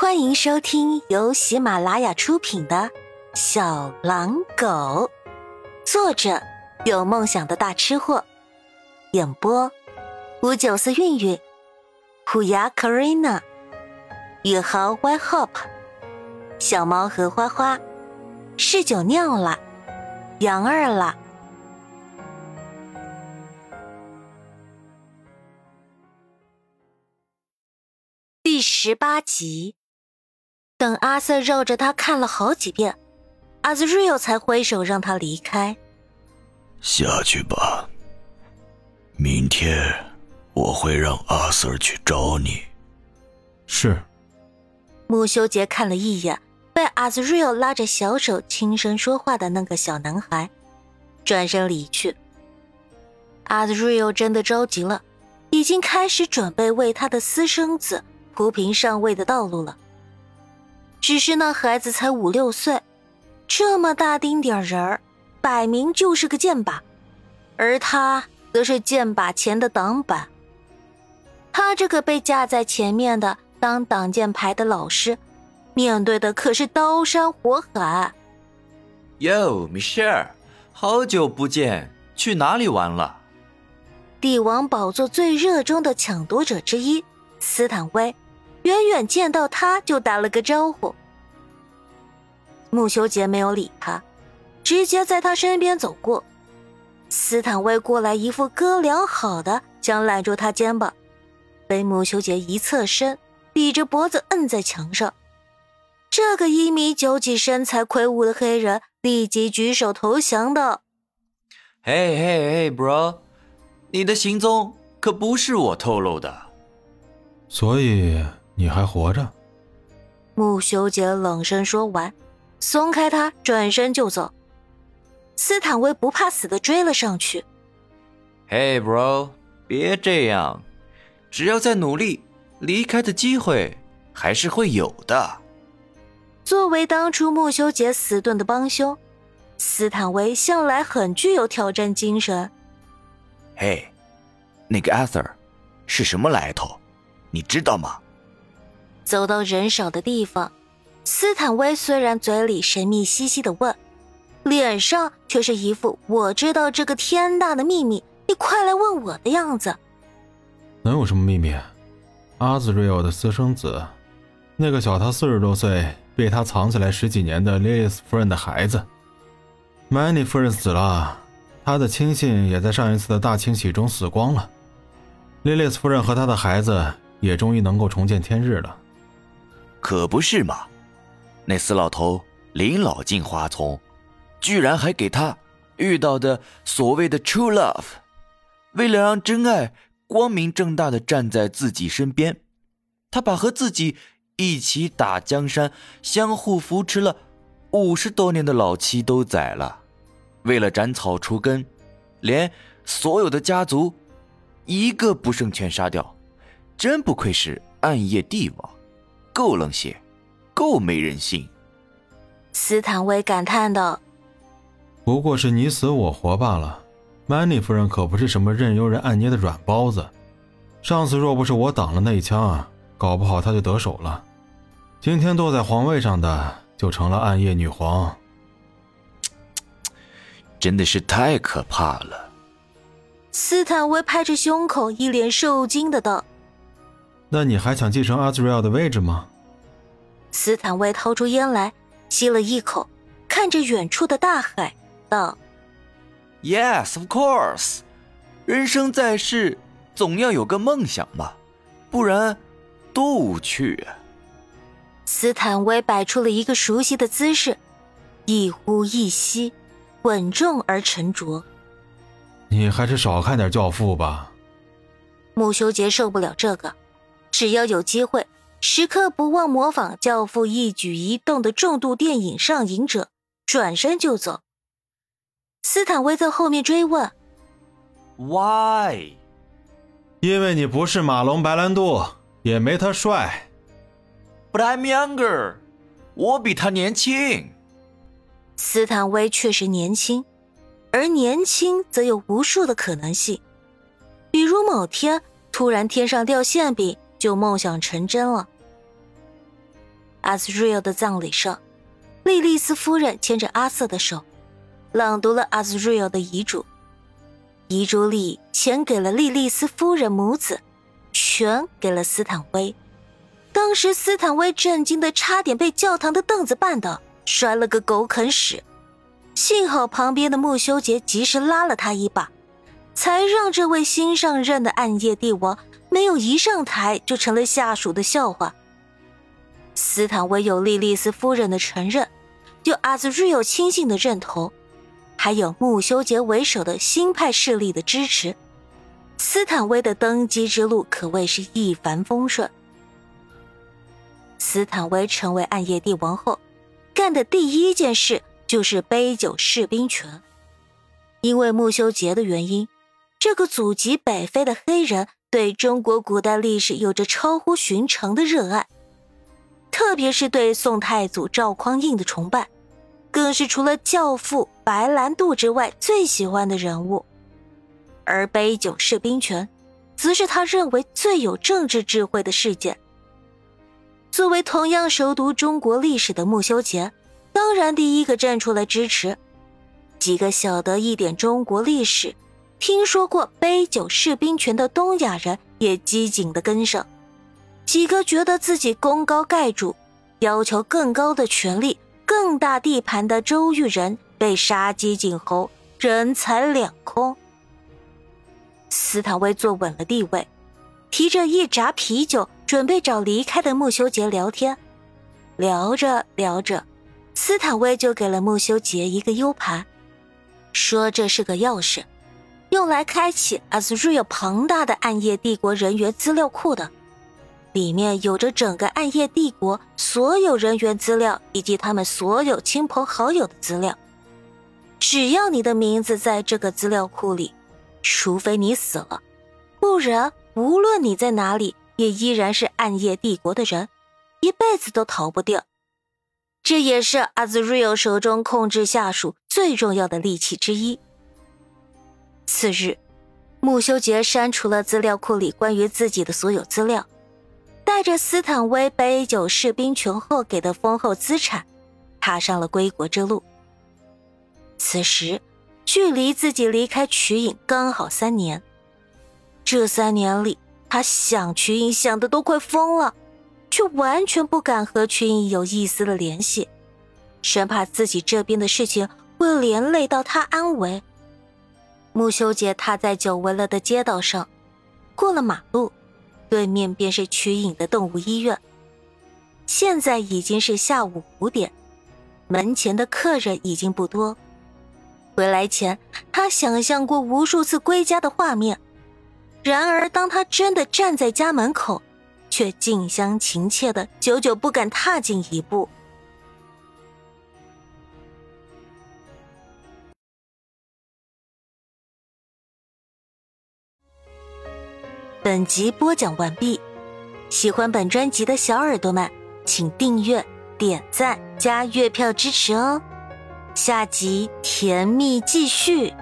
欢迎收听由喜马拉雅出品的《小狼狗》，作者有梦想的大吃货，演播五九四韵韵，虎牙 Karina，宇豪 Y Hop，小猫和花花，嗜酒尿了，杨二了。第十八集，等阿瑟绕着他看了好几遍，阿兹瑞尔才挥手让他离开。下去吧，明天我会让阿瑟去找你。是。穆修杰看了一眼被阿兹瑞尔拉着小手轻声说话的那个小男孩，转身离去。阿兹瑞尔真的着急了，已经开始准备为他的私生子。铺平上位的道路了。只是那孩子才五六岁，这么大丁点人儿，摆明就是个箭靶，而他则是箭靶前的挡板。他这个被架在前面的当挡箭牌的老师，面对的可是刀山火海。哟，Michelle，好久不见，去哪里玩了？帝王宝座最热衷的抢夺者之一，斯坦威。远远见到他，就打了个招呼。穆修杰没有理他，直接在他身边走过。斯坦威过来，一副哥俩好的，想揽住他肩膀，被穆修杰一侧身，抵着脖子摁在墙上。这个一米九几、身材魁梧的黑人立即举手投降的。嘿嘿嘿，bro，你的行踪可不是我透露的，所以。你还活着？穆修杰冷声说完，松开他，转身就走。斯坦威不怕死的追了上去。Hey bro，别这样，只要再努力，离开的机会还是会有的。作为当初穆修杰死遁的帮凶，斯坦威向来很具有挑战精神。嘿，那个 Arthur 是什么来头？你知道吗？走到人少的地方，斯坦威虽然嘴里神秘兮兮的问，脸上却是一副我知道这个天大的秘密，你快来问我的样子。能有什么秘密？阿兹瑞尔的私生子，那个小他四十多岁、被他藏起来十几年的莉莉丝夫人的孩子。曼妮夫人死了，他的亲信也在上一次的大清洗中死光了。莉莉丝夫人和他的孩子也终于能够重见天日了。可不是嘛！那死老头临老进花丛，居然还给他遇到的所谓的 true love，为了让真爱光明正大的站在自己身边，他把和自己一起打江山、相互扶持了五十多年的老妻都宰了，为了斩草除根，连所有的家族一个不剩全杀掉，真不愧是暗夜帝王。够冷血，够没人性。斯坦威感叹道：“不过是你死我活罢了。曼妮夫人可不是什么任由人按捏的软包子。上次若不是我挡了那一枪啊，搞不好她就得手了。今天坐在皇位上的就成了暗夜女皇，真的是太可怕了。”斯坦威拍着胸口，一脸受惊的道。那你还想继承阿兹瑞尔的位置吗？斯坦威掏出烟来，吸了一口，看着远处的大海，道：“Yes, of course。人生在世，总要有个梦想吧，不然多无趣啊。”斯坦威摆出了一个熟悉的姿势，一呼一吸，稳重而沉着。你还是少看点《教父》吧。穆修杰受不了这个。只要有机会，时刻不忘模仿《教父》一举一动的重度电影上瘾者，转身就走。斯坦威在后面追问：“Why？” 因为你不是马龙白兰度，也没他帅。But I'm younger，我比他年轻。斯坦威确实年轻，而年轻则有无数的可能性，比如某天突然天上掉馅饼。就梦想成真了。阿斯瑞尔的葬礼上，莉莉丝夫人牵着阿瑟的手，朗读了阿斯瑞尔的遗嘱。遗嘱里钱给了莉莉丝夫人母子，权给了斯坦威。当时斯坦威震惊的差点被教堂的凳子绊倒，摔了个狗啃屎。幸好旁边的穆修杰及时拉了他一把，才让这位新上任的暗夜帝王没有一上台就成了下属的笑话。斯坦威有莉莉丝夫人的承认，有阿兹瑞尔亲信的认同，还有穆修杰为首的新派势力的支持，斯坦威的登基之路可谓是一帆风顺。斯坦威成为暗夜帝王后，干的第一件事。就是杯酒释兵权，因为穆修杰的原因，这个祖籍北非的黑人对中国古代历史有着超乎寻常的热爱，特别是对宋太祖赵匡胤的崇拜，更是除了教父白兰度之外最喜欢的人物。而杯酒释兵权，则是他认为最有政治智慧的事件。作为同样熟读中国历史的穆修杰。当然，第一个站出来支持。几个晓得一点中国历史、听说过杯酒释兵权的东亚人也机警的跟上。几个觉得自己功高盖主、要求更高的权力、更大地盘的周玉人被杀鸡儆猴，人财两空。斯坦威坐稳了地位，提着一扎啤酒，准备找离开的穆修杰聊天。聊着聊着。斯坦威就给了穆修杰一个 U 盘，说这是个钥匙，用来开启 Azrael 庞大的暗夜帝国人员资料库的，里面有着整个暗夜帝国所有人员资料以及他们所有亲朋好友的资料。只要你的名字在这个资料库里，除非你死了，不然无论你在哪里，也依然是暗夜帝国的人，一辈子都逃不掉。这也是阿兹瑞尔手中控制下属最重要的利器之一。次日，穆修杰删除了资料库里关于自己的所有资料，带着斯坦威杯酒释兵权后给的丰厚资产，踏上了归国之路。此时，距离自己离开瞿颖刚好三年。这三年里，他想瞿颖想的都快疯了。却完全不敢和群影有一丝的联系，生怕自己这边的事情会连累到他安危。穆修杰踏在久违了的街道上，过了马路，对面便是瞿颖的动物医院。现在已经是下午五点，门前的客人已经不多。回来前，他想象过无数次归家的画面，然而当他真的站在家门口，却近乡情怯的，久久不敢踏进一步。本集播讲完毕，喜欢本专辑的小耳朵们，请订阅、点赞、加月票支持哦！下集甜蜜继续。